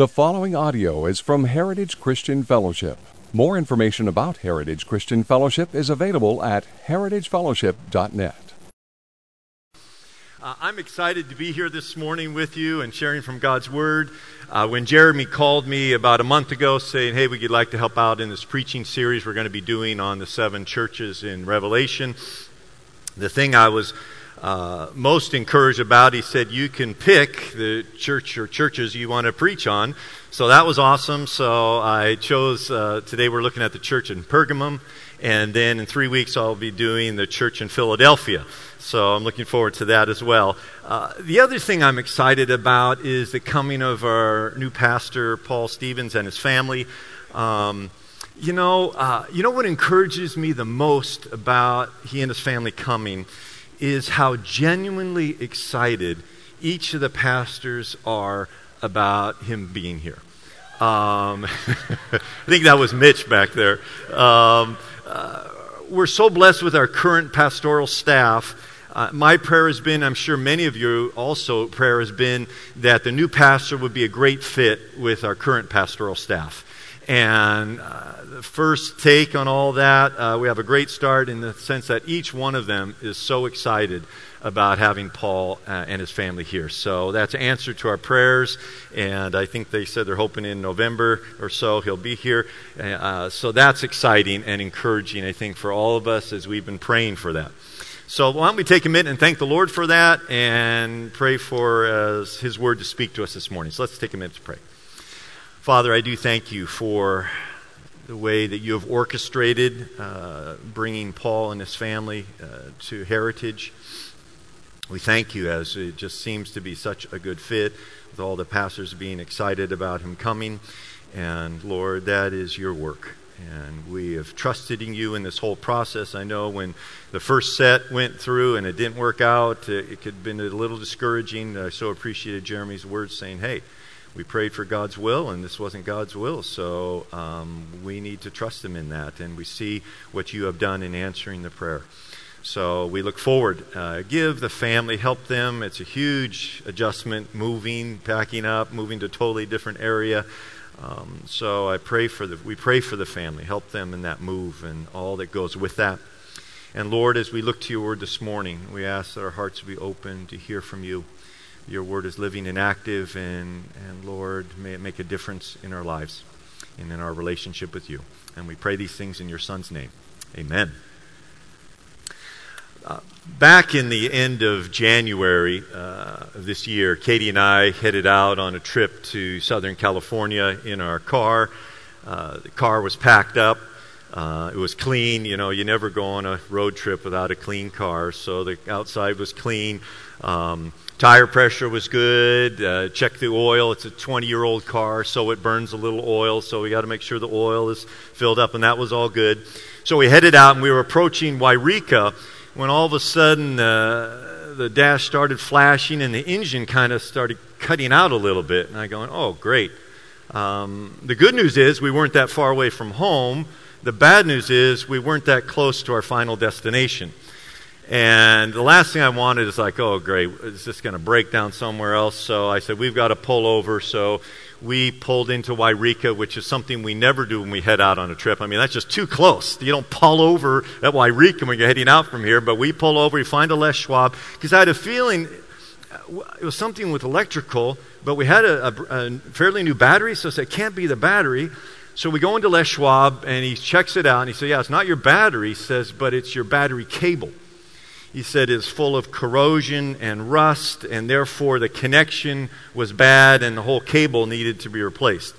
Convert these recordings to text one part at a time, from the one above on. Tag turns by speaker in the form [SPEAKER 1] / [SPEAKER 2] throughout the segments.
[SPEAKER 1] The following audio is from Heritage Christian Fellowship. More information about Heritage Christian Fellowship is available at heritagefellowship.net.
[SPEAKER 2] Uh, I'm excited to be here this morning with you and sharing from God's Word. Uh, when Jeremy called me about a month ago saying, hey, would you like to help out in this preaching series we're going to be doing on the seven churches in Revelation? The thing I was uh, most encouraged about. He said, You can pick the church or churches you want to preach on. So that was awesome. So I chose, uh, today we're looking at the church in Pergamum. And then in three weeks, I'll be doing the church in Philadelphia. So I'm looking forward to that as well. Uh, the other thing I'm excited about is the coming of our new pastor, Paul Stevens, and his family. Um, you know, uh, you know what encourages me the most about he and his family coming is how genuinely excited each of the pastors are about him being here. Um, I think that was Mitch back there. Um, uh, we're so blessed with our current pastoral staff. Uh, my prayer has been, I'm sure many of you also, prayer has been that the new pastor would be a great fit with our current pastoral staff. And uh, first take on all that, uh, we have a great start in the sense that each one of them is so excited about having Paul uh, and his family here. So that's an answer to our prayers, and I think they said they're hoping in November or so he'll be here. Uh, so that's exciting and encouraging, I think, for all of us as we've been praying for that. So why don't we take a minute and thank the Lord for that and pray for uh, His word to speak to us this morning. So let's take a minute to pray. Father, I do thank you for the way that you have orchestrated uh, bringing Paul and his family uh, to Heritage. We thank you as it just seems to be such a good fit with all the pastors being excited about him coming. And Lord, that is your work. And we have trusted in you in this whole process. I know when the first set went through and it didn't work out, it could have been a little discouraging. I so appreciated Jeremy's words saying, hey, we prayed for God's will, and this wasn't God's will. So um, we need to trust Him in that. And we see what you have done in answering the prayer. So we look forward. Uh, give the family, help them. It's a huge adjustment, moving, packing up, moving to a totally different area. Um, so I pray for the, we pray for the family, help them in that move and all that goes with that. And Lord, as we look to your word this morning, we ask that our hearts be open to hear from you your word is living and active, and, and Lord, may it make a difference in our lives and in our relationship with you. And we pray these things in your Son's name. Amen. Uh, back in the end of January uh, this year, Katie and I headed out on a trip to Southern California in our car. Uh, the car was packed up. Uh, it was clean. You know, you never go on a road trip without a clean car. So the outside was clean. Um, Tire pressure was good. Uh, check the oil. It's a 20 year old car, so it burns a little oil. So we got to make sure the oil is filled up, and that was all good. So we headed out, and we were approaching Yreka when all of a sudden uh, the dash started flashing, and the engine kind of started cutting out a little bit. And I going, oh, great. Um, the good news is we weren't that far away from home. The bad news is we weren't that close to our final destination. And the last thing I wanted is like, oh, great, is this going to break down somewhere else? So I said, we've got to pull over. So we pulled into Yreka, which is something we never do when we head out on a trip. I mean, that's just too close. You don't pull over at Yreka when you're heading out from here, but we pull over, we find a Les Schwab, because I had a feeling it was something with electrical, but we had a, a, a fairly new battery, so I said, it can't be the battery. So we go into Les Schwab, and he checks it out, and he says, yeah, it's not your battery, he says, but it's your battery cable he said is full of corrosion and rust, and therefore the connection was bad and the whole cable needed to be replaced.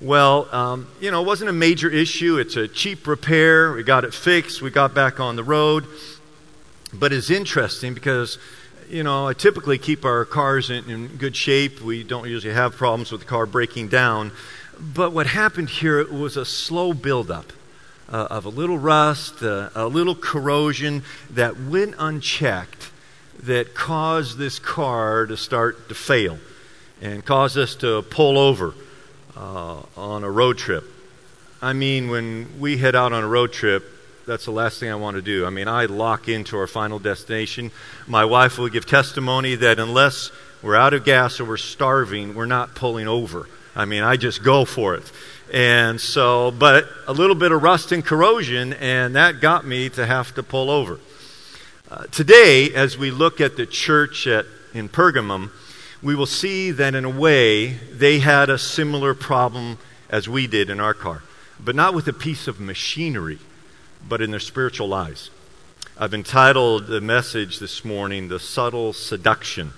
[SPEAKER 2] Well, um, you know, it wasn't a major issue. It's a cheap repair. We got it fixed. We got back on the road. But it's interesting because, you know, I typically keep our cars in, in good shape. We don't usually have problems with the car breaking down. But what happened here was a slow buildup uh, of a little rust, uh, a little corrosion that went unchecked that caused this car to start to fail and caused us to pull over uh, on a road trip. I mean, when we head out on a road trip, that's the last thing I want to do. I mean, I lock into our final destination. My wife will give testimony that unless we're out of gas or we're starving, we're not pulling over I mean, I just go for it. And so, but a little bit of rust and corrosion, and that got me to have to pull over. Uh, today, as we look at the church at, in Pergamum, we will see that in a way they had a similar problem as we did in our car, but not with a piece of machinery, but in their spiritual lives. I've entitled the message this morning, The Subtle Seduction.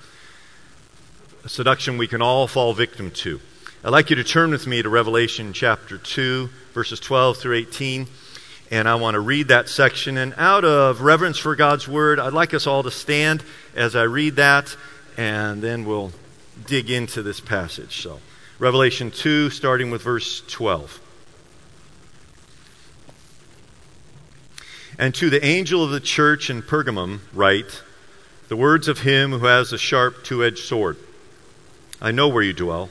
[SPEAKER 2] A seduction we can all fall victim to. I'd like you to turn with me to Revelation chapter 2, verses 12 through 18. And I want to read that section. And out of reverence for God's word, I'd like us all to stand as I read that, and then we'll dig into this passage. So, Revelation 2, starting with verse 12. And to the angel of the church in Pergamum, write the words of him who has a sharp two edged sword. I know where you dwell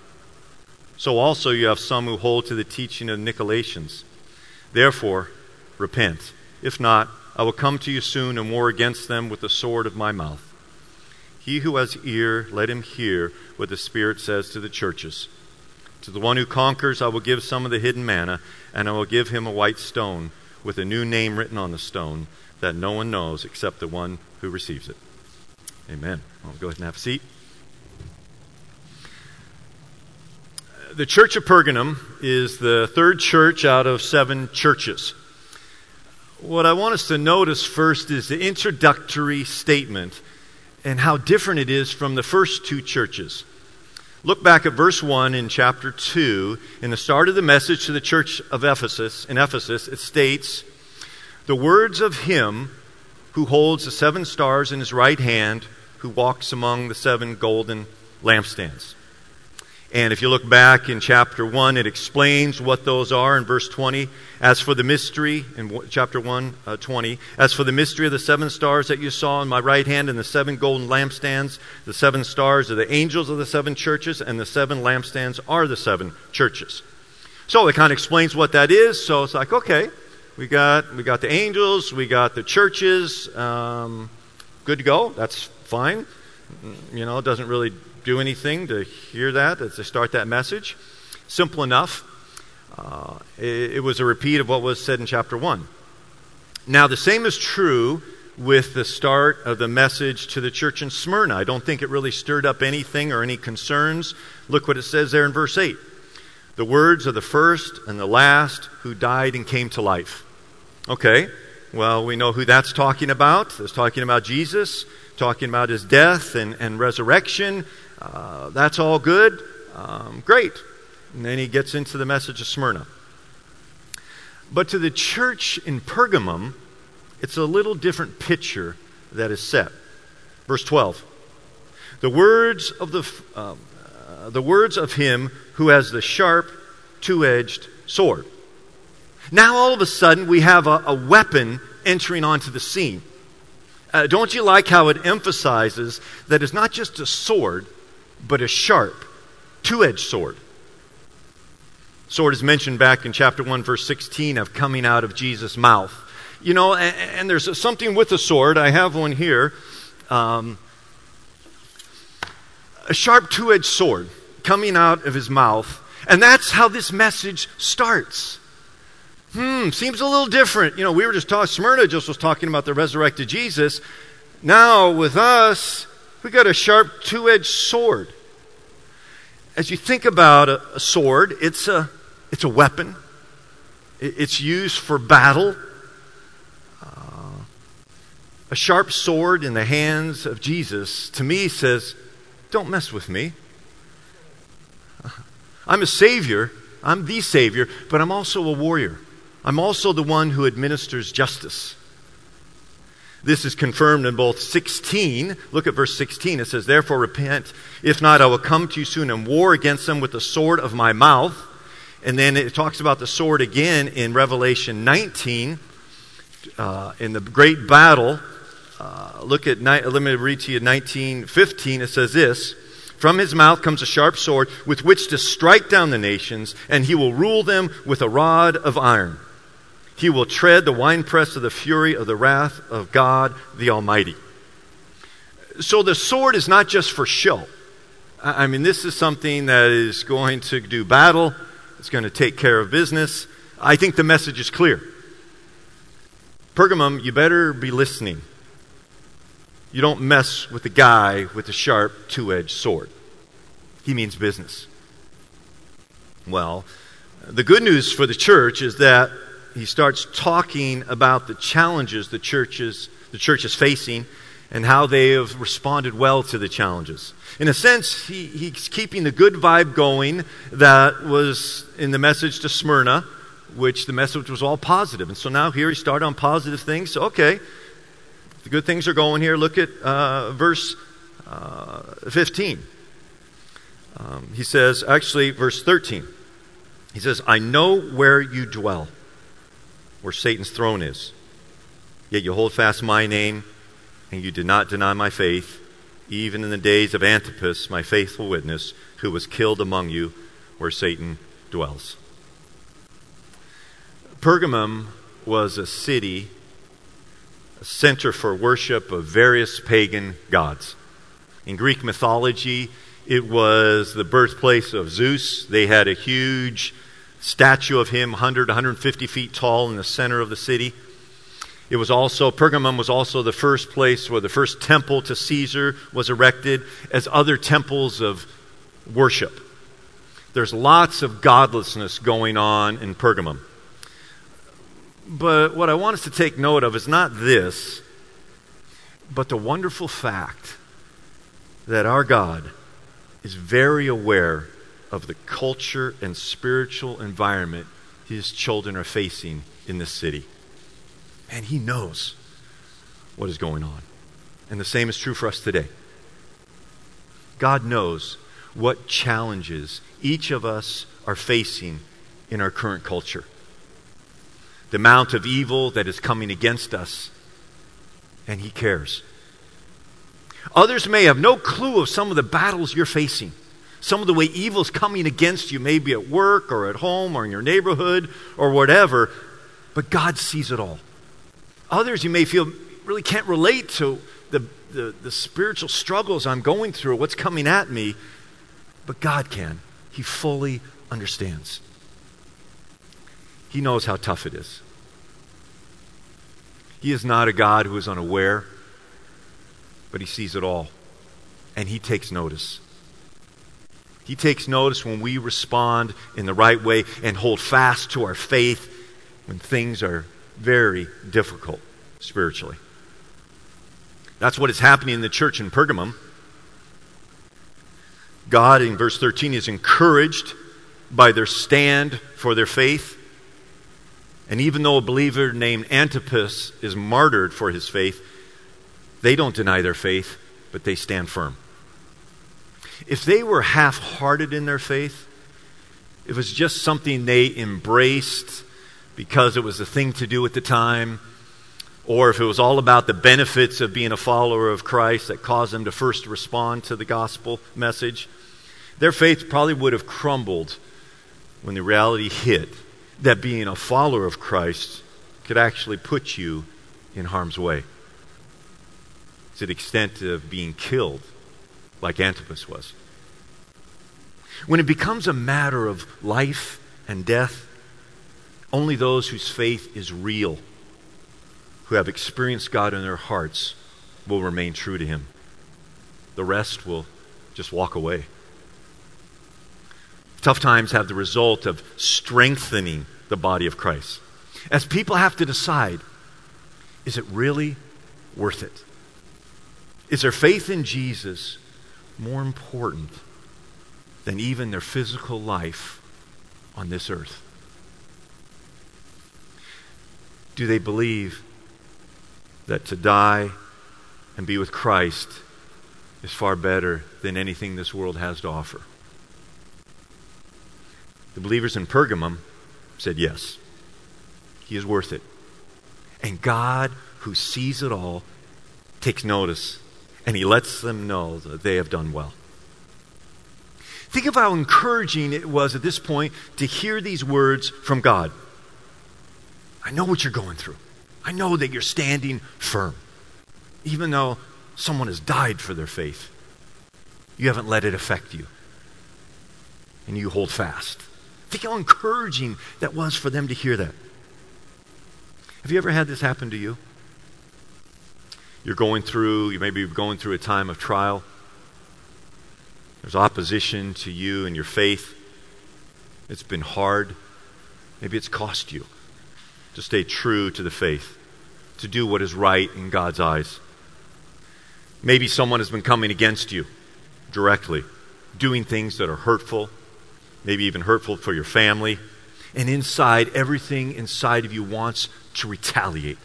[SPEAKER 2] So also you have some who hold to the teaching of Nicolaitans. Therefore, repent. If not, I will come to you soon and war against them with the sword of my mouth. He who has ear, let him hear what the Spirit says to the churches. To the one who conquers, I will give some of the hidden manna, and I will give him a white stone with a new name written on the stone that no one knows except the one who receives it. Amen. I'll go ahead and have a seat. The church of Pergamum is the third church out of seven churches. What I want us to notice first is the introductory statement and how different it is from the first two churches. Look back at verse 1 in chapter 2. In the start of the message to the church of Ephesus, in Ephesus, it states, The words of him who holds the seven stars in his right hand, who walks among the seven golden lampstands. And if you look back in chapter 1, it explains what those are in verse 20. As for the mystery, in chapter 1, uh, 20, as for the mystery of the seven stars that you saw in my right hand and the seven golden lampstands, the seven stars are the angels of the seven churches, and the seven lampstands are the seven churches. So it kind of explains what that is. So it's like, okay, we got, we got the angels, we got the churches, um, good to go. That's fine. You know, it doesn't really do anything to hear that, as to start that message. Simple enough. Uh, it, it was a repeat of what was said in chapter 1. Now, the same is true with the start of the message to the church in Smyrna. I don't think it really stirred up anything or any concerns. Look what it says there in verse 8 the words of the first and the last who died and came to life. Okay, well, we know who that's talking about. It's talking about Jesus, talking about his death and, and resurrection, uh, that's all good. Um, great. And then he gets into the message of Smyrna. But to the church in Pergamum, it's a little different picture that is set. Verse 12. The words of the, uh, uh, the words of him who has the sharp, two-edged sword. Now all of a sudden we have a, a weapon entering onto the scene. Uh, don't you like how it emphasizes that it's not just a sword, but a sharp, two edged sword. Sword is mentioned back in chapter 1, verse 16 of coming out of Jesus' mouth. You know, and, and there's something with a sword. I have one here. Um, a sharp two edged sword coming out of his mouth. And that's how this message starts. Hmm, seems a little different. You know, we were just talking, Smyrna just was talking about the resurrected Jesus. Now, with us, we got a sharp two edged sword. As you think about a, a, sword, it's a, it's a weapon, it's used for battle. Uh, a sharp sword in the hands of Jesus, to me, says, Don't mess with me. I'm a savior, I'm the savior, but I'm also a warrior. I'm also the one who administers justice. This is confirmed in both 16. Look at verse 16. It says, Therefore repent. If not, I will come to you soon and war against them with the sword of my mouth. And then it talks about the sword again in Revelation 19, uh, in the great battle. Uh, look at, ni- let me read to you 1915. It says this From his mouth comes a sharp sword with which to strike down the nations, and he will rule them with a rod of iron. He will tread the winepress of the fury of the wrath of God the Almighty. So the sword is not just for show. I mean, this is something that is going to do battle, it's going to take care of business. I think the message is clear. Pergamum, you better be listening. You don't mess with the guy with the sharp two edged sword. He means business. Well, the good news for the church is that he starts talking about the challenges the church is, the church is facing and how they have responded well to the challenges. In a sense, he, he's keeping the good vibe going that was in the message to Smyrna, which the message was all positive. And so now here he started on positive things. So, okay, the good things are going here. Look at uh, verse uh, 15. Um, he says, actually, verse 13. He says, I know where you dwell where Satan's throne is. Yet you hold fast my name, and you did not deny my faith, even in the days of Antipas, my faithful witness, who was killed among you, where Satan dwells. Pergamum was a city, a center for worship of various pagan gods. In Greek mythology, it was the birthplace of Zeus. They had a huge statue of him, 100, 150 feet tall, in the center of the city. It was also, Pergamum was also the first place where the first temple to Caesar was erected, as other temples of worship. There's lots of godlessness going on in Pergamum. But what I want us to take note of is not this, but the wonderful fact that our God is very aware of the culture and spiritual environment his children are facing in this city. And he knows what is going on. And the same is true for us today. God knows what challenges each of us are facing in our current culture. The amount of evil that is coming against us, and He cares. Others may have no clue of some of the battles you're facing some of the way evil's coming against you, maybe at work or at home or in your neighborhood or whatever, but God sees it all. Others you may feel really can't relate to the, the, the spiritual struggles I'm going through, what's coming at me, but God can. He fully understands. He knows how tough it is. He is not a God who is unaware, but He sees it all, and He takes notice. He takes notice when we respond in the right way and hold fast to our faith when things are very difficult spiritually. That's what is happening in the church in Pergamum. God, in verse 13, is encouraged by their stand for their faith. And even though a believer named Antipas is martyred for his faith, they don't deny their faith, but they stand firm. If they were half hearted in their faith, if it was just something they embraced because it was the thing to do at the time, or if it was all about the benefits of being a follower of Christ that caused them to first respond to the gospel message, their faith probably would have crumbled when the reality hit that being a follower of Christ could actually put you in harm's way to the extent of being killed like Antipas was. When it becomes a matter of life and death, only those whose faith is real, who have experienced God in their hearts, will remain true to Him. The rest will just walk away. Tough times have the result of strengthening the body of Christ. As people have to decide is it really worth it? Is their faith in Jesus more important than even their physical life on this earth? Do they believe that to die and be with Christ is far better than anything this world has to offer? The believers in Pergamum said yes. He is worth it. And God, who sees it all, takes notice and he lets them know that they have done well. Think of how encouraging it was at this point to hear these words from God. I know what you're going through. I know that you're standing firm. Even though someone has died for their faith, you haven't let it affect you. And you hold fast. Think how encouraging that was for them to hear that. Have you ever had this happen to you? You're going through, you may be going through a time of trial. There's opposition to you and your faith. It's been hard. Maybe it's cost you to stay true to the faith, to do what is right in God's eyes. Maybe someone has been coming against you directly, doing things that are hurtful, maybe even hurtful for your family. And inside, everything inside of you wants to retaliate,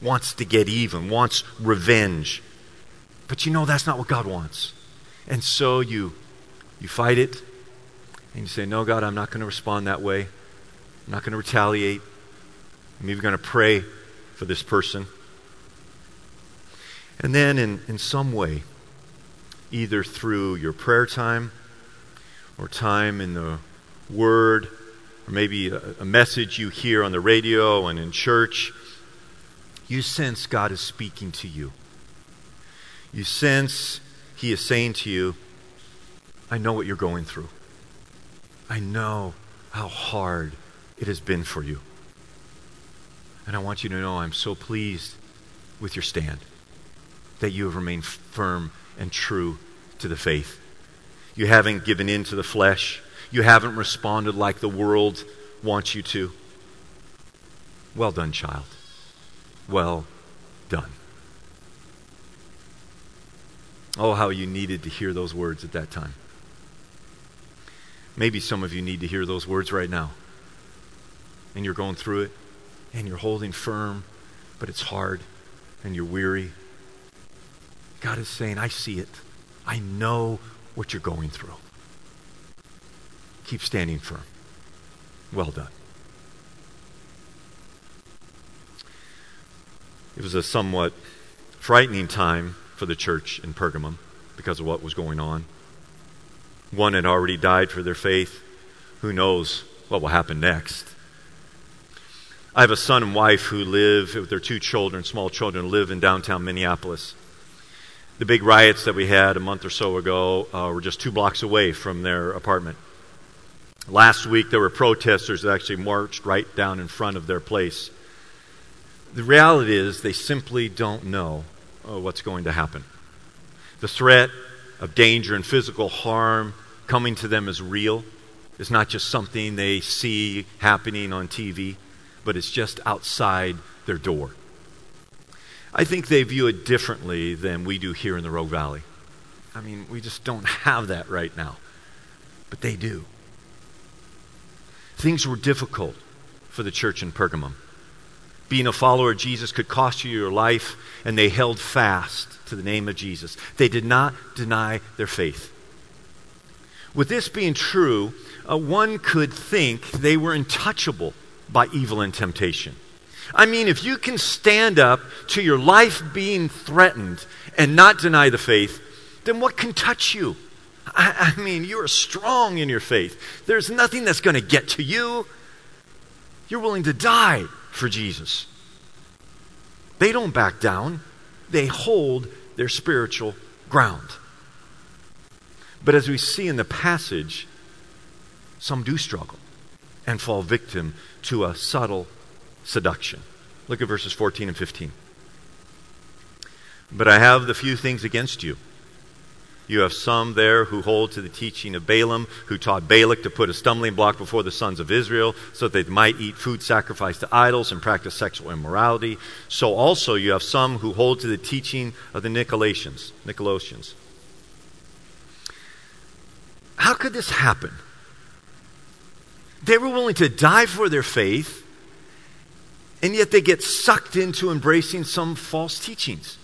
[SPEAKER 2] wants to get even, wants revenge. But you know that's not what God wants. And so you, you fight it, and you say, No, God, I'm not going to respond that way. I'm not going to retaliate. I'm even going to pray for this person. And then, in, in some way, either through your prayer time or time in the Word, or maybe a, a message you hear on the radio and in church, you sense God is speaking to you. You sense He is saying to you, I know what you're going through. I know how hard it has been for you. And I want you to know I'm so pleased with your stand that you have remained firm and true to the faith. You haven't given in to the flesh. You haven't responded like the world wants you to. Well done, child. Well done. Oh, how you needed to hear those words at that time. Maybe some of you need to hear those words right now. And you're going through it, and you're holding firm, but it's hard, and you're weary. God is saying, I see it. I know what you're going through. Keep standing firm. Well done. It was a somewhat frightening time for the church in Pergamum because of what was going on. One had already died for their faith. Who knows what will happen next? I have a son and wife who live with their two children, small children, live in downtown Minneapolis. The big riots that we had a month or so ago uh, were just two blocks away from their apartment. Last week, there were protesters that actually marched right down in front of their place. The reality is, they simply don't know uh, what's going to happen. The threat of danger and physical harm coming to them is real. It's not just something they see happening on TV, but it's just outside their door. I think they view it differently than we do here in the Rogue Valley. I mean, we just don't have that right now, but they do. Things were difficult for the church in Pergamum. Being a follower of Jesus could cost you your life, and they held fast to the name of Jesus. They did not deny their faith. With this being true, uh, one could think they were untouchable by evil and temptation. I mean, if you can stand up to your life being threatened and not deny the faith, then what can touch you? I, I mean, you are strong in your faith. There's nothing that's going to get to you. You're willing to die for Jesus. They don't back down, they hold their spiritual ground. But as we see in the passage, some do struggle and fall victim to a subtle seduction. Look at verses 14 and 15. But I have the few things against you. You have some there who hold to the teaching of Balaam, who taught Balak to put a stumbling block before the sons of Israel so that they might eat food sacrificed to idols and practice sexual immorality. So also you have some who hold to the teaching of the Nicolaitans, Nicolaitans. How could this happen? They were willing to die for their faith, and yet they get sucked into embracing some false teachings.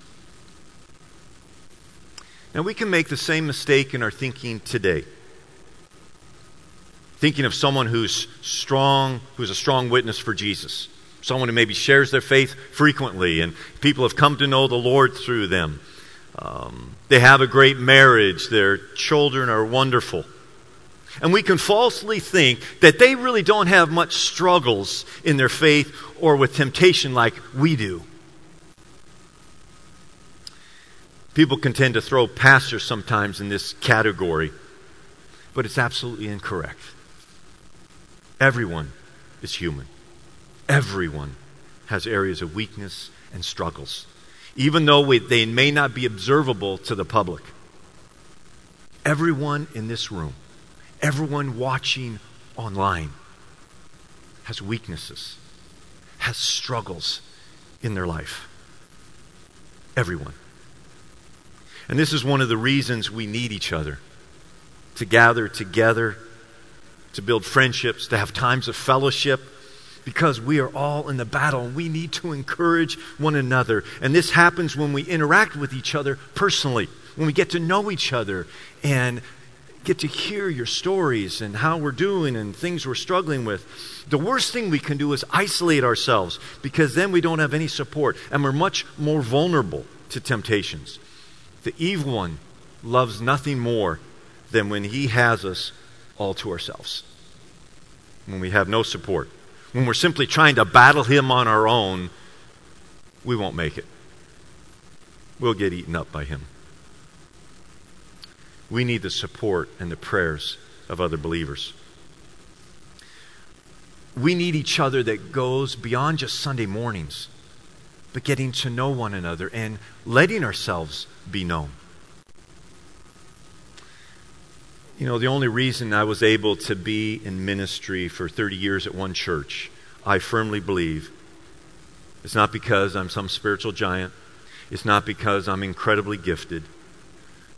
[SPEAKER 2] Now, we can make the same mistake in our thinking today. Thinking of someone who's strong, who's a strong witness for Jesus. Someone who maybe shares their faith frequently and people have come to know the Lord through them. Um, they have a great marriage. Their children are wonderful. And we can falsely think that they really don't have much struggles in their faith or with temptation like we do. People can tend to throw pastors sometimes in this category, but it's absolutely incorrect. Everyone is human. Everyone has areas of weakness and struggles, even though we, they may not be observable to the public. Everyone in this room, everyone watching online, has weaknesses, has struggles in their life. Everyone. And this is one of the reasons we need each other to gather together, to build friendships, to have times of fellowship, because we are all in the battle and we need to encourage one another. And this happens when we interact with each other personally, when we get to know each other and get to hear your stories and how we're doing and things we're struggling with. The worst thing we can do is isolate ourselves because then we don't have any support and we're much more vulnerable to temptations. The evil one loves nothing more than when he has us all to ourselves, when we have no support. When we're simply trying to battle him on our own, we won't make it. We'll get eaten up by him. We need the support and the prayers of other believers. We need each other that goes beyond just Sunday mornings, but getting to know one another and letting ourselves be known. You know, the only reason I was able to be in ministry for 30 years at one church, I firmly believe, it's not because I'm some spiritual giant. It's not because I'm incredibly gifted.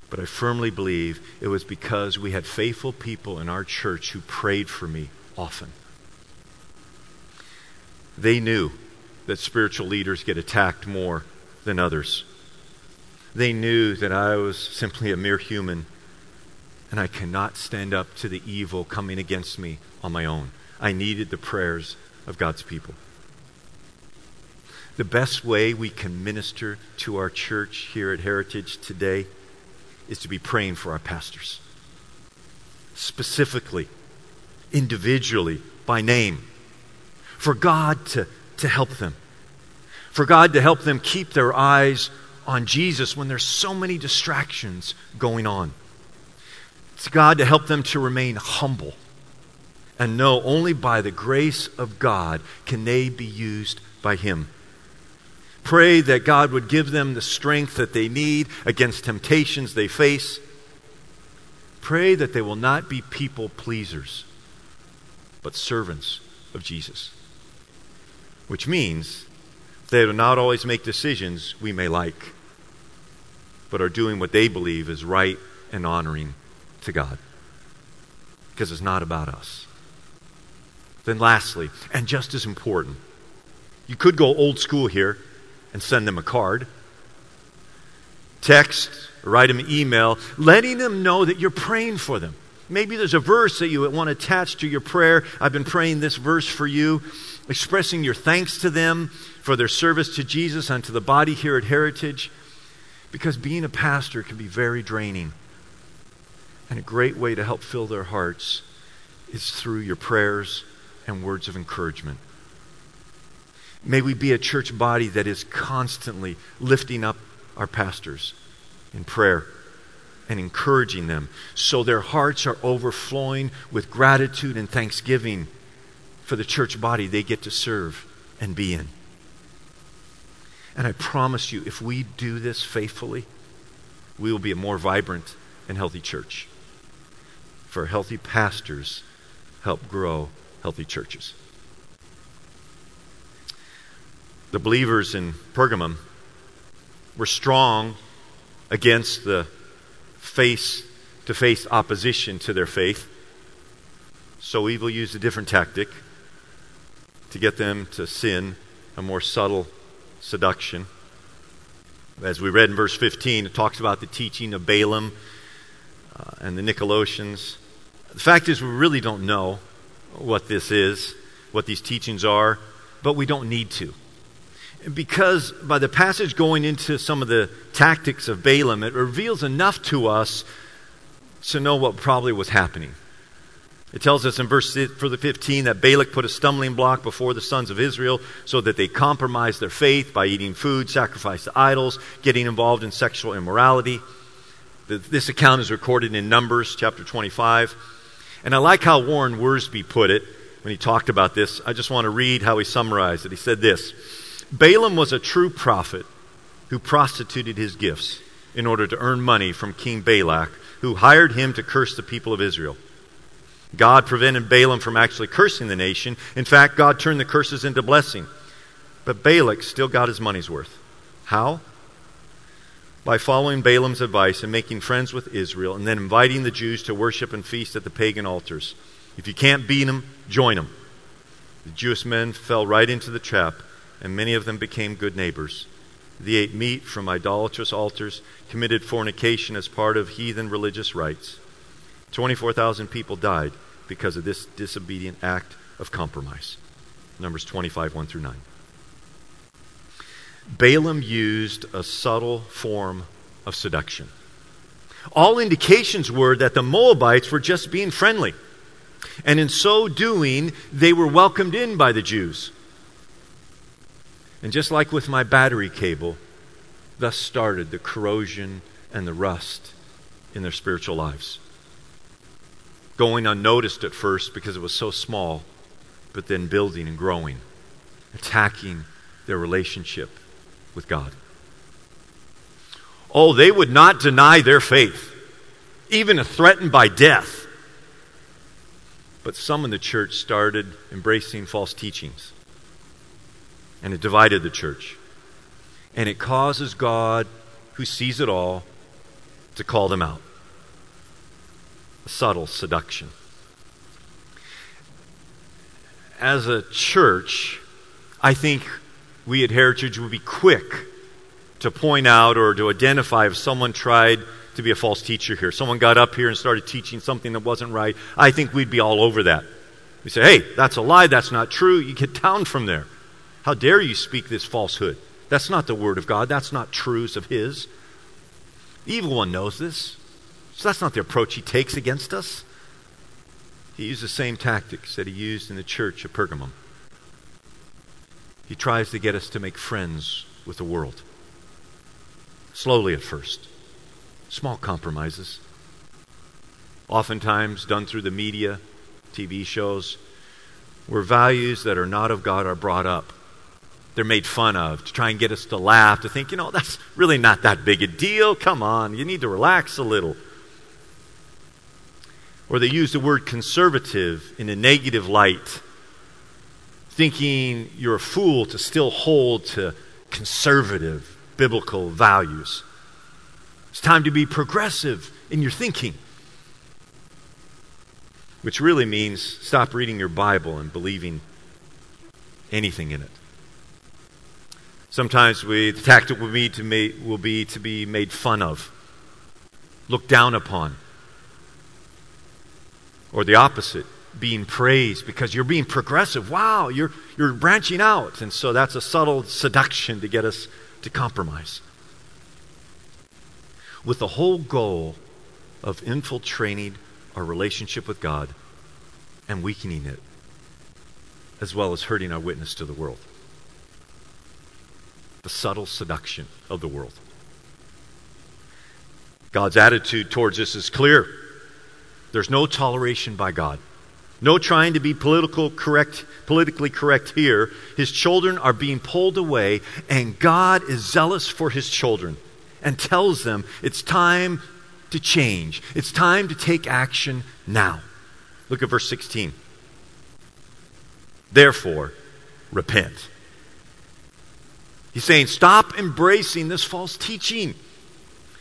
[SPEAKER 2] But I firmly believe it was because we had faithful people in our church who prayed for me often. They knew that spiritual leaders get attacked more than others. They knew that I was simply a mere human and I cannot stand up to the evil coming against me on my own. I needed the prayers of God's people. The best way we can minister to our church here at Heritage today is to be praying for our pastors. Specifically, individually, by name. For God to, to help them. For God to help them keep their eyes on Jesus when there's so many distractions going on. It's God to help them to remain humble and know only by the grace of God can they be used by Him. Pray that God would give them the strength that they need against temptations they face. Pray that they will not be people pleasers, but servants of Jesus. Which means they will not always make decisions we may like but are doing what they believe is right and honoring to God. Because it's not about us. Then, lastly, and just as important, you could go old school here and send them a card, text, write them an email, letting them know that you're praying for them. Maybe there's a verse that you want to attach to your prayer. I've been praying this verse for you, expressing your thanks to them for their service to Jesus and to the body here at Heritage. Because being a pastor can be very draining. And a great way to help fill their hearts is through your prayers and words of encouragement. May we be a church body that is constantly lifting up our pastors in prayer and encouraging them so their hearts are overflowing with gratitude and thanksgiving for the church body they get to serve and be in. And I promise you, if we do this faithfully, we will be a more vibrant and healthy church. For healthy pastors help grow healthy churches. The believers in Pergamum were strong against the face to face opposition to their faith. So evil used a different tactic to get them to sin, a more subtle seduction. As we read in verse 15, it talks about the teaching of Balaam uh, and the Nicolaitans. The fact is, we really don't know what this is, what these teachings are, but we don't need to. Because by the passage going into some of the tactics of Balaam, it reveals enough to us to know what probably was happening. It tells us in verse for the 15 that Balak put a stumbling block before the sons of Israel so that they compromised their faith by eating food, sacrificed to idols, getting involved in sexual immorality. This account is recorded in Numbers chapter 25. And I like how Warren Wiersbe put it when he talked about this. I just want to read how he summarized it. He said this Balaam was a true prophet who prostituted his gifts in order to earn money from King Balak, who hired him to curse the people of Israel. God prevented Balaam from actually cursing the nation. In fact, God turned the curses into blessing. But Balak still got his money's worth. How? By following Balaam's advice and making friends with Israel and then inviting the Jews to worship and feast at the pagan altars. If you can't beat them, join them. The Jewish men fell right into the trap, and many of them became good neighbors. They ate meat from idolatrous altars, committed fornication as part of heathen religious rites. 24,000 people died because of this disobedient act of compromise. Numbers 25, 1 through 9. Balaam used a subtle form of seduction. All indications were that the Moabites were just being friendly. And in so doing, they were welcomed in by the Jews. And just like with my battery cable, thus started the corrosion and the rust in their spiritual lives going unnoticed at first because it was so small, but then building and growing, attacking their relationship with God. Oh, they would not deny their faith, even if threatened by death. But some in the church started embracing false teachings, and it divided the church. And it causes God, who sees it all, to call them out subtle seduction. As a church, I think we at Heritage would be quick to point out or to identify if someone tried to be a false teacher here. Someone got up here and started teaching something that wasn't right. I think we'd be all over that. We say, hey, that's a lie. That's not true. You get down from there. How dare you speak this falsehood? That's not the word of God. That's not truths of His. The evil one knows this. So that's not the approach he takes against us. He used the same tactics that he used in the church of Pergamum. He tries to get us to make friends with the world. Slowly at first, small compromises. Oftentimes done through the media, TV shows, where values that are not of God are brought up. They're made fun of to try and get us to laugh, to think, you know, that's really not that big a deal. Come on, you need to relax a little. Or they use the word conservative in a negative light, thinking you're a fool to still hold to conservative biblical values. It's time to be progressive in your thinking. Which really means stop reading your Bible and believing anything in it. Sometimes we, the tactic will be, to will be to be made fun of, looked down upon or the opposite, being praised because you're being progressive. Wow, you're, you're branching out. And so that's a subtle seduction to get us to compromise. With the whole goal of infiltrating our relationship with God and weakening it, as well as hurting our witness to the world. The subtle seduction of the world. God's attitude towards this is clear. There's no toleration by God. No trying to be political correct, politically correct here. His children are being pulled away, and God is zealous for his children and tells them it's time to change. It's time to take action now. Look at verse 16. Therefore, repent. He's saying, stop embracing this false teaching.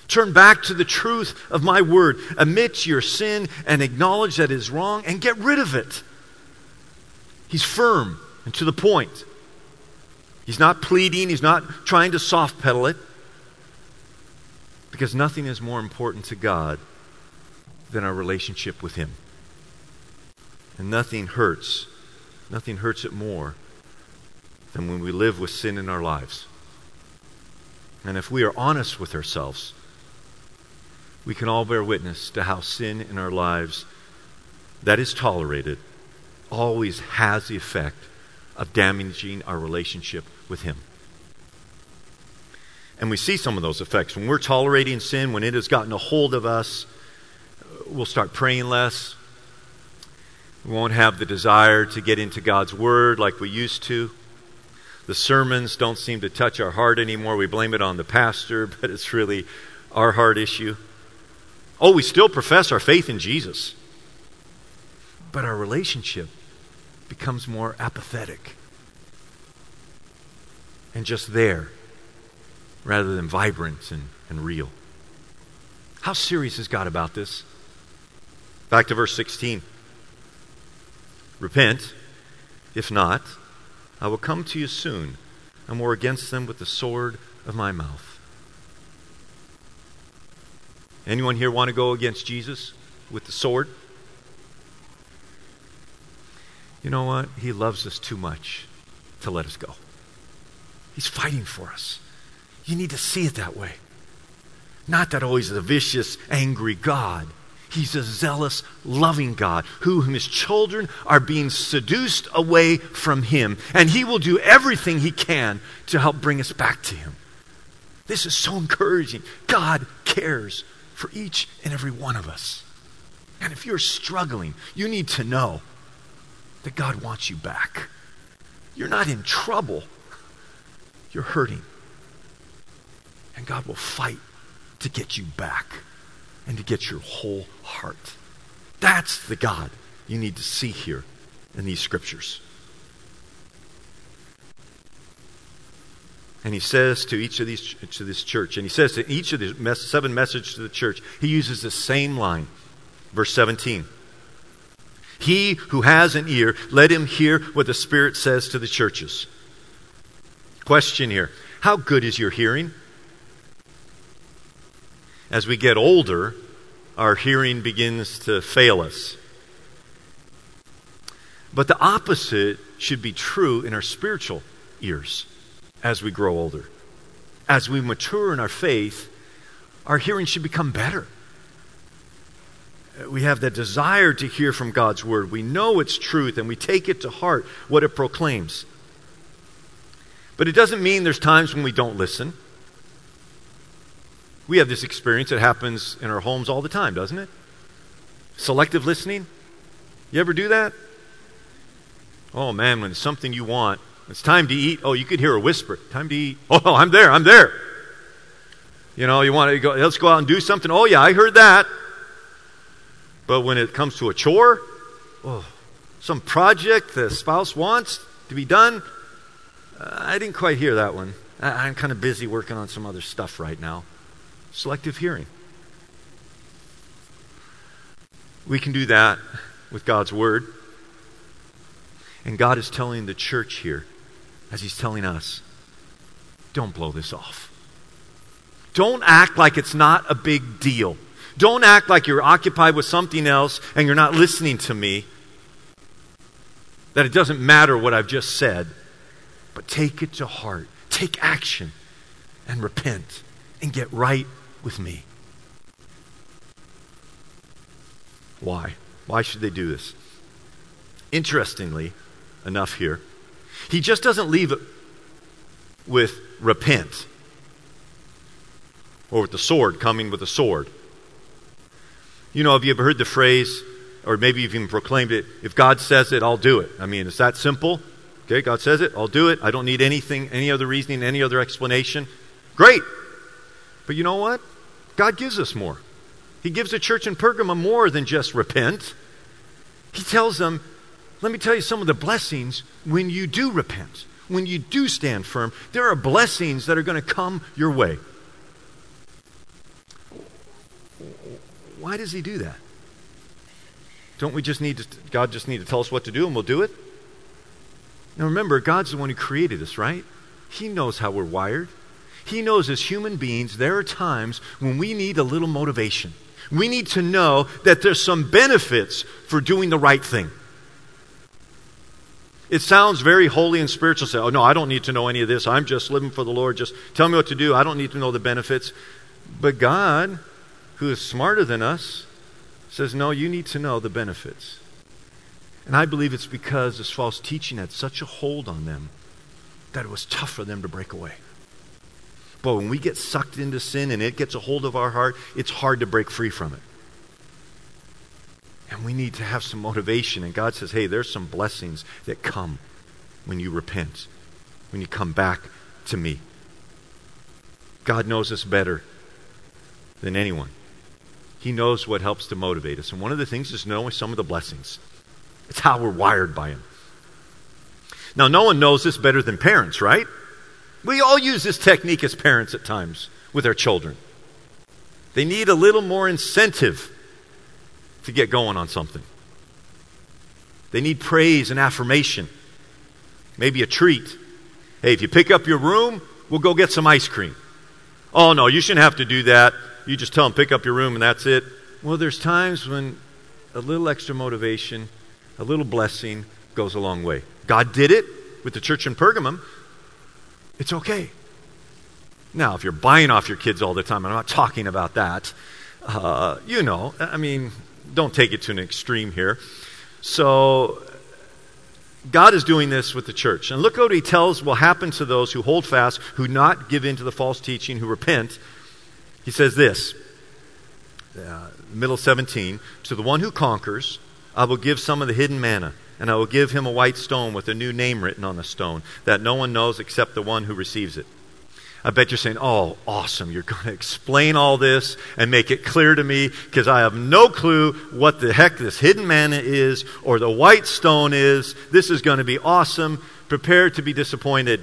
[SPEAKER 2] Turn back to the truth of my word. Admit your sin and acknowledge that it is wrong and get rid of it. He's firm and to the point. He's not pleading, he's not trying to soft pedal it. Because nothing is more important to God than our relationship with Him. And nothing hurts. Nothing hurts it more than when we live with sin in our lives. And if we are honest with ourselves, we can all bear witness to how sin in our lives that is tolerated always has the effect of damaging our relationship with Him. And we see some of those effects. When we're tolerating sin, when it has gotten a hold of us, we'll start praying less. We won't have the desire to get into God's Word like we used to. The sermons don't seem to touch our heart anymore. We blame it on the pastor, but it's really our heart issue. Oh, we still profess our faith in Jesus, but our relationship becomes more apathetic and just there rather than vibrant and, and real. How serious is God about this? Back to verse 16. Repent. If not, I will come to you soon and war against them with the sword of my mouth. Anyone here want to go against Jesus with the sword? You know what? He loves us too much to let us go. He's fighting for us. You need to see it that way. Not that oh, he's a vicious, angry God. He's a zealous, loving God who, whom his children are being seduced away from him. And he will do everything he can to help bring us back to him. This is so encouraging. God cares for each and every one of us. And if you're struggling, you need to know that God wants you back. You're not in trouble, you're hurting. And God will fight to get you back and to get your whole heart. That's the God you need to see here in these scriptures. And he says to each of these to this church, and he says to each of the seven messages to the church, he uses the same line. Verse 17. He who has an ear, let him hear what the Spirit says to the churches. Question here How good is your hearing? As we get older, our hearing begins to fail us. But the opposite should be true in our spiritual ears as we grow older. As we mature in our faith, our hearing should become better. We have that desire to hear from God's word. We know its truth and we take it to heart, what it proclaims. But it doesn't mean there's times when we don't listen. We have this experience that happens in our homes all the time, doesn't it? Selective listening. You ever do that? Oh man, when it's something you want, it's time to eat. Oh, you could hear a whisper. Time to eat. Oh, I'm there. I'm there. You know, you want to go, let's go out and do something. Oh, yeah, I heard that. But when it comes to a chore, oh, some project the spouse wants to be done, uh, I didn't quite hear that one. I, I'm kind of busy working on some other stuff right now selective hearing. We can do that with God's Word. And God is telling the church here, as He's telling us, don't blow this off. Don't act like it's not a big deal. Don't act like you're occupied with something else and you're not listening to me. That it doesn't matter what I've just said. But take it to heart. Take action and repent and get right with me. Why? Why should they do this? Interestingly enough, here, he just doesn't leave it with repent or with the sword coming with the sword. You know, have you ever heard the phrase, or maybe you've even proclaimed it, if God says it, I'll do it? I mean, it's that simple. Okay, God says it, I'll do it. I don't need anything, any other reasoning, any other explanation. Great. But you know what? God gives us more. He gives the church in Pergamum more than just repent. He tells them, let me tell you some of the blessings when you do repent, when you do stand firm. There are blessings that are going to come your way. Why does he do that? Don't we just need to, God just need to tell us what to do and we'll do it? Now remember, God's the one who created us, right? He knows how we're wired. He knows as human beings, there are times when we need a little motivation. We need to know that there's some benefits for doing the right thing. It sounds very holy and spiritual. Say, oh, no, I don't need to know any of this. I'm just living for the Lord. Just tell me what to do. I don't need to know the benefits. But God, who is smarter than us, says, no, you need to know the benefits. And I believe it's because this false teaching had such a hold on them that it was tough for them to break away. But when we get sucked into sin and it gets a hold of our heart, it's hard to break free from it. And we need to have some motivation. And God says, hey, there's some blessings that come when you repent, when you come back to me. God knows us better than anyone. He knows what helps to motivate us. And one of the things is knowing some of the blessings. It's how we're wired by Him. Now, no one knows this better than parents, right? We all use this technique as parents at times with our children. They need a little more incentive to get going on something. They need praise and affirmation, maybe a treat. Hey, if you pick up your room, we'll go get some ice cream. Oh, no, you shouldn't have to do that. You just tell them, pick up your room, and that's it. Well, there's times when a little extra motivation, a little blessing goes a long way. God did it with the church in Pergamum. It's okay. Now, if you're buying off your kids all the time, I'm not talking about that. Uh, you know, I mean, don't take it to an extreme here. So, God is doing this with the church. And look what he tells will happen to those who hold fast, who not give in to the false teaching, who repent. He says this, uh, middle 17, to the one who conquers, I will give some of the hidden manna, and I will give him a white stone with a new name written on the stone, that no one knows except the one who receives it. I bet you're saying, oh, awesome. You're going to explain all this and make it clear to me because I have no clue what the heck this hidden manna is or the white stone is. This is going to be awesome. Prepare to be disappointed.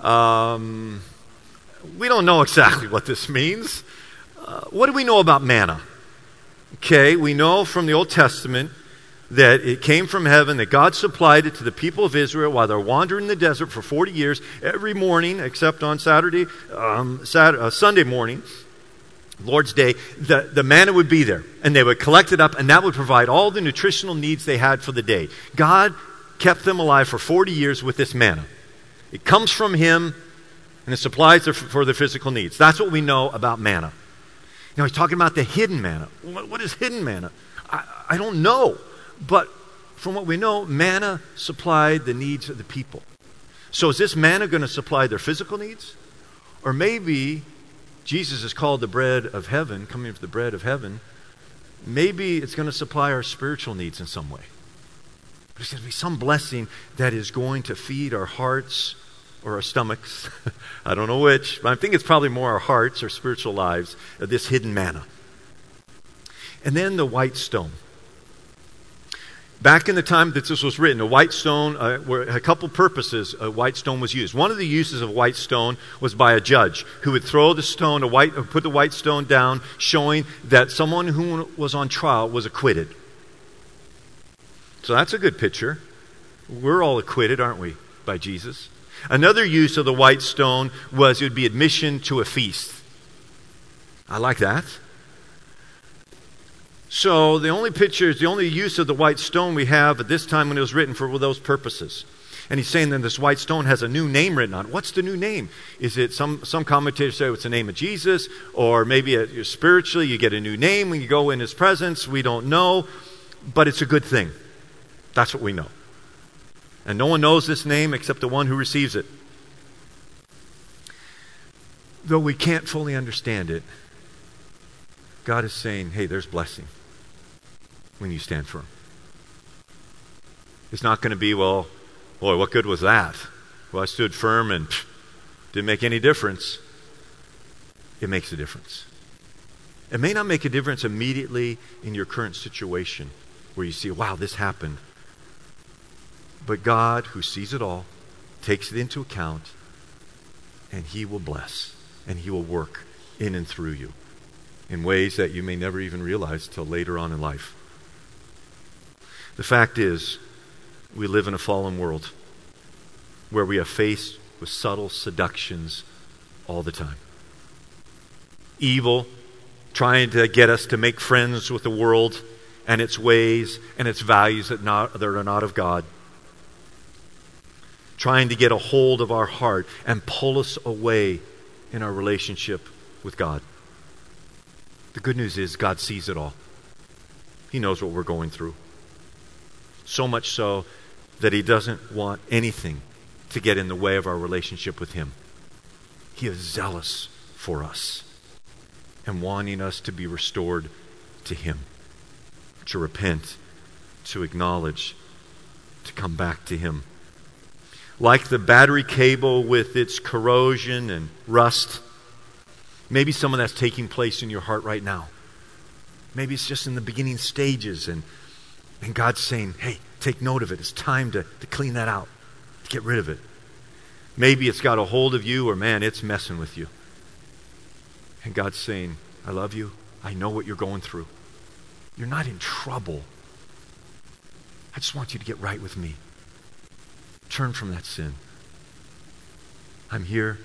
[SPEAKER 2] Um, we don't know exactly what this means. Uh, what do we know about manna? Okay, we know from the Old Testament that it came from heaven, that God supplied it to the people of Israel while they're wandering in the desert for 40 years, every morning, except on Saturday, um, Saturday uh, Sunday morning, Lord's Day, the, the manna would be there. And they would collect it up, and that would provide all the nutritional needs they had for the day. God kept them alive for 40 years with this manna. It comes from Him, and it supplies their, for their physical needs. That's what we know about manna. Now, he's talking about the hidden manna. what, is hidden manna? I, I don't know. But from what we know, manna supplied the needs of the people. So is this manna going to supply their physical needs? Or maybe Jesus is called the bread of heaven, coming from the bread of heaven. Maybe it's going to supply our spiritual needs in some way. There's going to be some blessing that is going to feed our hearts or our stomachs. I don't know which, but I think it's probably more our hearts, our spiritual lives, this hidden manna. And then the white stone. Back in the time that this was written, a white stone, uh, were a couple purposes a white stone was used. One of the uses of white stone was by a judge who would throw the stone, a white, put the white stone down, showing that someone who was on trial was acquitted. So that's a good picture. We're all acquitted, aren't we, by Jesus? Another use of the white stone was it would be admission to a feast. I like that. So the only picture is the only use of the white stone we have at this time when it was written for those purposes. And he's saying that this white stone has a new name written on it. What's the new name? Is it some, some commentators say it's the name of Jesus, or maybe a, spiritually you get a new name when you go in his presence? We don't know, but it's a good thing. That's what we know. And no one knows this name except the one who receives it. Though we can't fully understand it, God is saying, hey, there's blessing when you stand firm. It's not going to be, well, boy, what good was that? Well, I stood firm and pff, didn't make any difference. It makes a difference. It may not make a difference immediately in your current situation where you see, wow, this happened. But God, who sees it all, takes it into account, and He will bless, and He will work in and through you in ways that you may never even realize till later on in life. The fact is, we live in a fallen world where we are faced with subtle seductions all the time. Evil trying to get us to make friends with the world and its ways and its values that, not, that are not of God. trying to get a hold of our heart and pull us away in our relationship with God. The good news is God sees it all. He knows what we're going through. So much so that He doesn't want anything to get in the way of our relationship with Him. He is zealous for us and wanting us to be restored to Him, to repent, to acknowledge, to come back to Him. Like the battery cable with its corrosion and rust, maybe some of that's taking place in your heart right now. Maybe it's just in the beginning stages, and, and God's saying, hey, take note of it. It's time to, to clean that out, to get rid of it. Maybe it's got a hold of you, or man, it's messing with you. And God's saying, I love you. I know what you're going through. You're not in trouble. I just want you to get right with me. Turn from that sin. I'm here.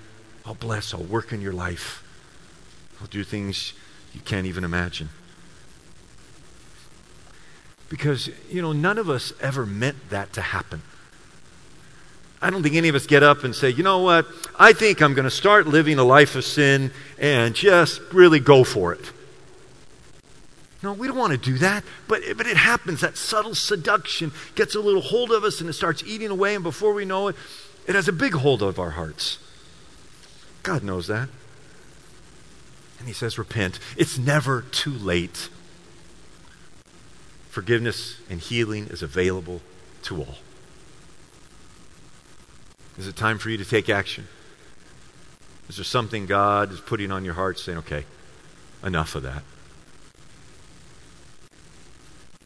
[SPEAKER 2] I'll bless. I'll work in your life. I'll do things you can't even imagine. Because, you know, none of us ever meant that to happen. I don't think any of us get up and say, you know what, I think I'm going to start living a life of sin and just really go for it. No, we don't want to do that. But, but it happens. That subtle seduction gets a little hold of us and it starts eating away. And before we know it, it has a big hold of our hearts. God knows that. And He says, repent. It's never too late. Forgiveness and healing is available to all. Is it time for you to take action? Is there something God is putting on your heart saying, okay, enough of that?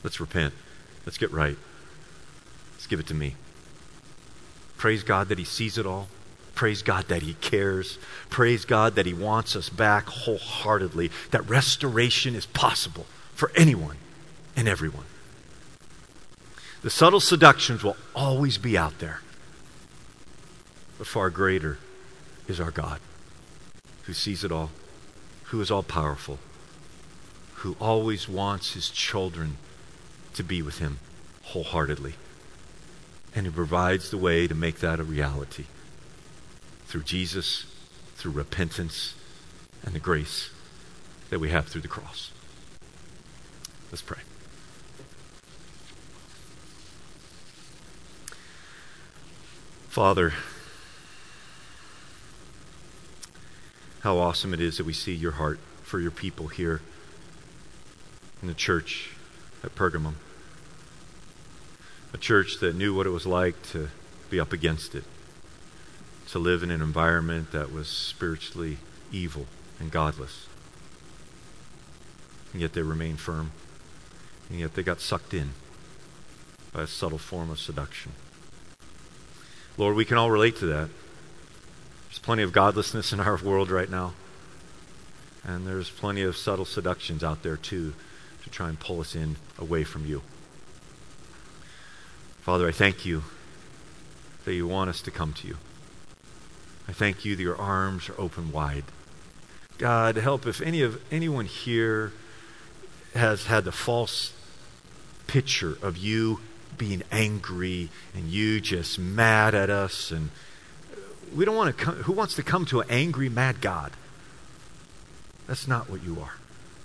[SPEAKER 2] Let's repent. Let's get right. Let's give it to me. Praise God that He sees it all. Praise God that He cares. Praise God that He wants us back wholeheartedly, that restoration is possible for anyone and everyone. The subtle seductions will always be out there. But far greater is our God, who sees it all, who is all powerful, who always wants his children to be with him wholeheartedly. And he provides the way to make that a reality through Jesus, through repentance, and the grace that we have through the cross. Let's pray. Father, how awesome it is that we see your heart for your people here in the church at Pergamum. A church that knew what it was like to be up against it, to live in an environment that was spiritually evil and godless. And yet they remained firm, and yet they got sucked in by a subtle form of seduction. Lord, we can all relate to that. There's plenty of godlessness in our world right now. And there's plenty of subtle seductions out there, too, to try and pull us in away from you. Father, I thank you that you want us to come to you. I thank you that your arms are open wide. God, help if any of anyone here has had the false picture of you being angry and you just mad at us and we don't want to come, who wants to come to an angry, mad God? That's not what you are.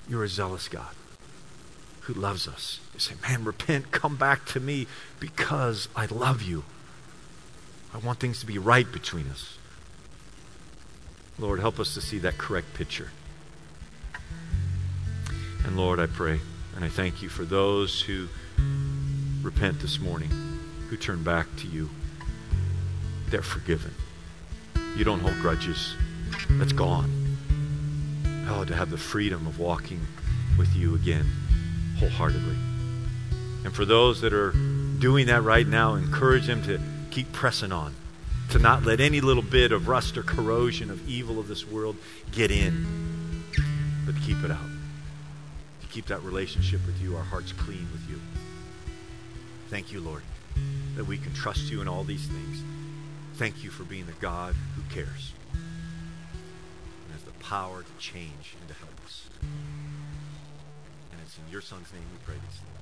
[SPEAKER 2] You're a zealous God who loves us. You say, man, repent, come back to me because I love you. I want things to be right between us. Lord, help us to see that correct picture. And Lord, I pray and I thank you for those who repent this morning, who turn back to you. They're forgiven. You don't hold grudges. That's gone. Oh, to have the freedom of walking with you again wholeheartedly. And for those that are doing that right now, encourage them to keep pressing on, to not let any little bit of rust or corrosion of evil of this world get in, but keep it out. To keep that relationship with you, our hearts clean with you. Thank you, Lord, that we can trust you in all these things. Thank you for being the God who cares and has the power to change and to help us. And it's in your Son's name we pray these things.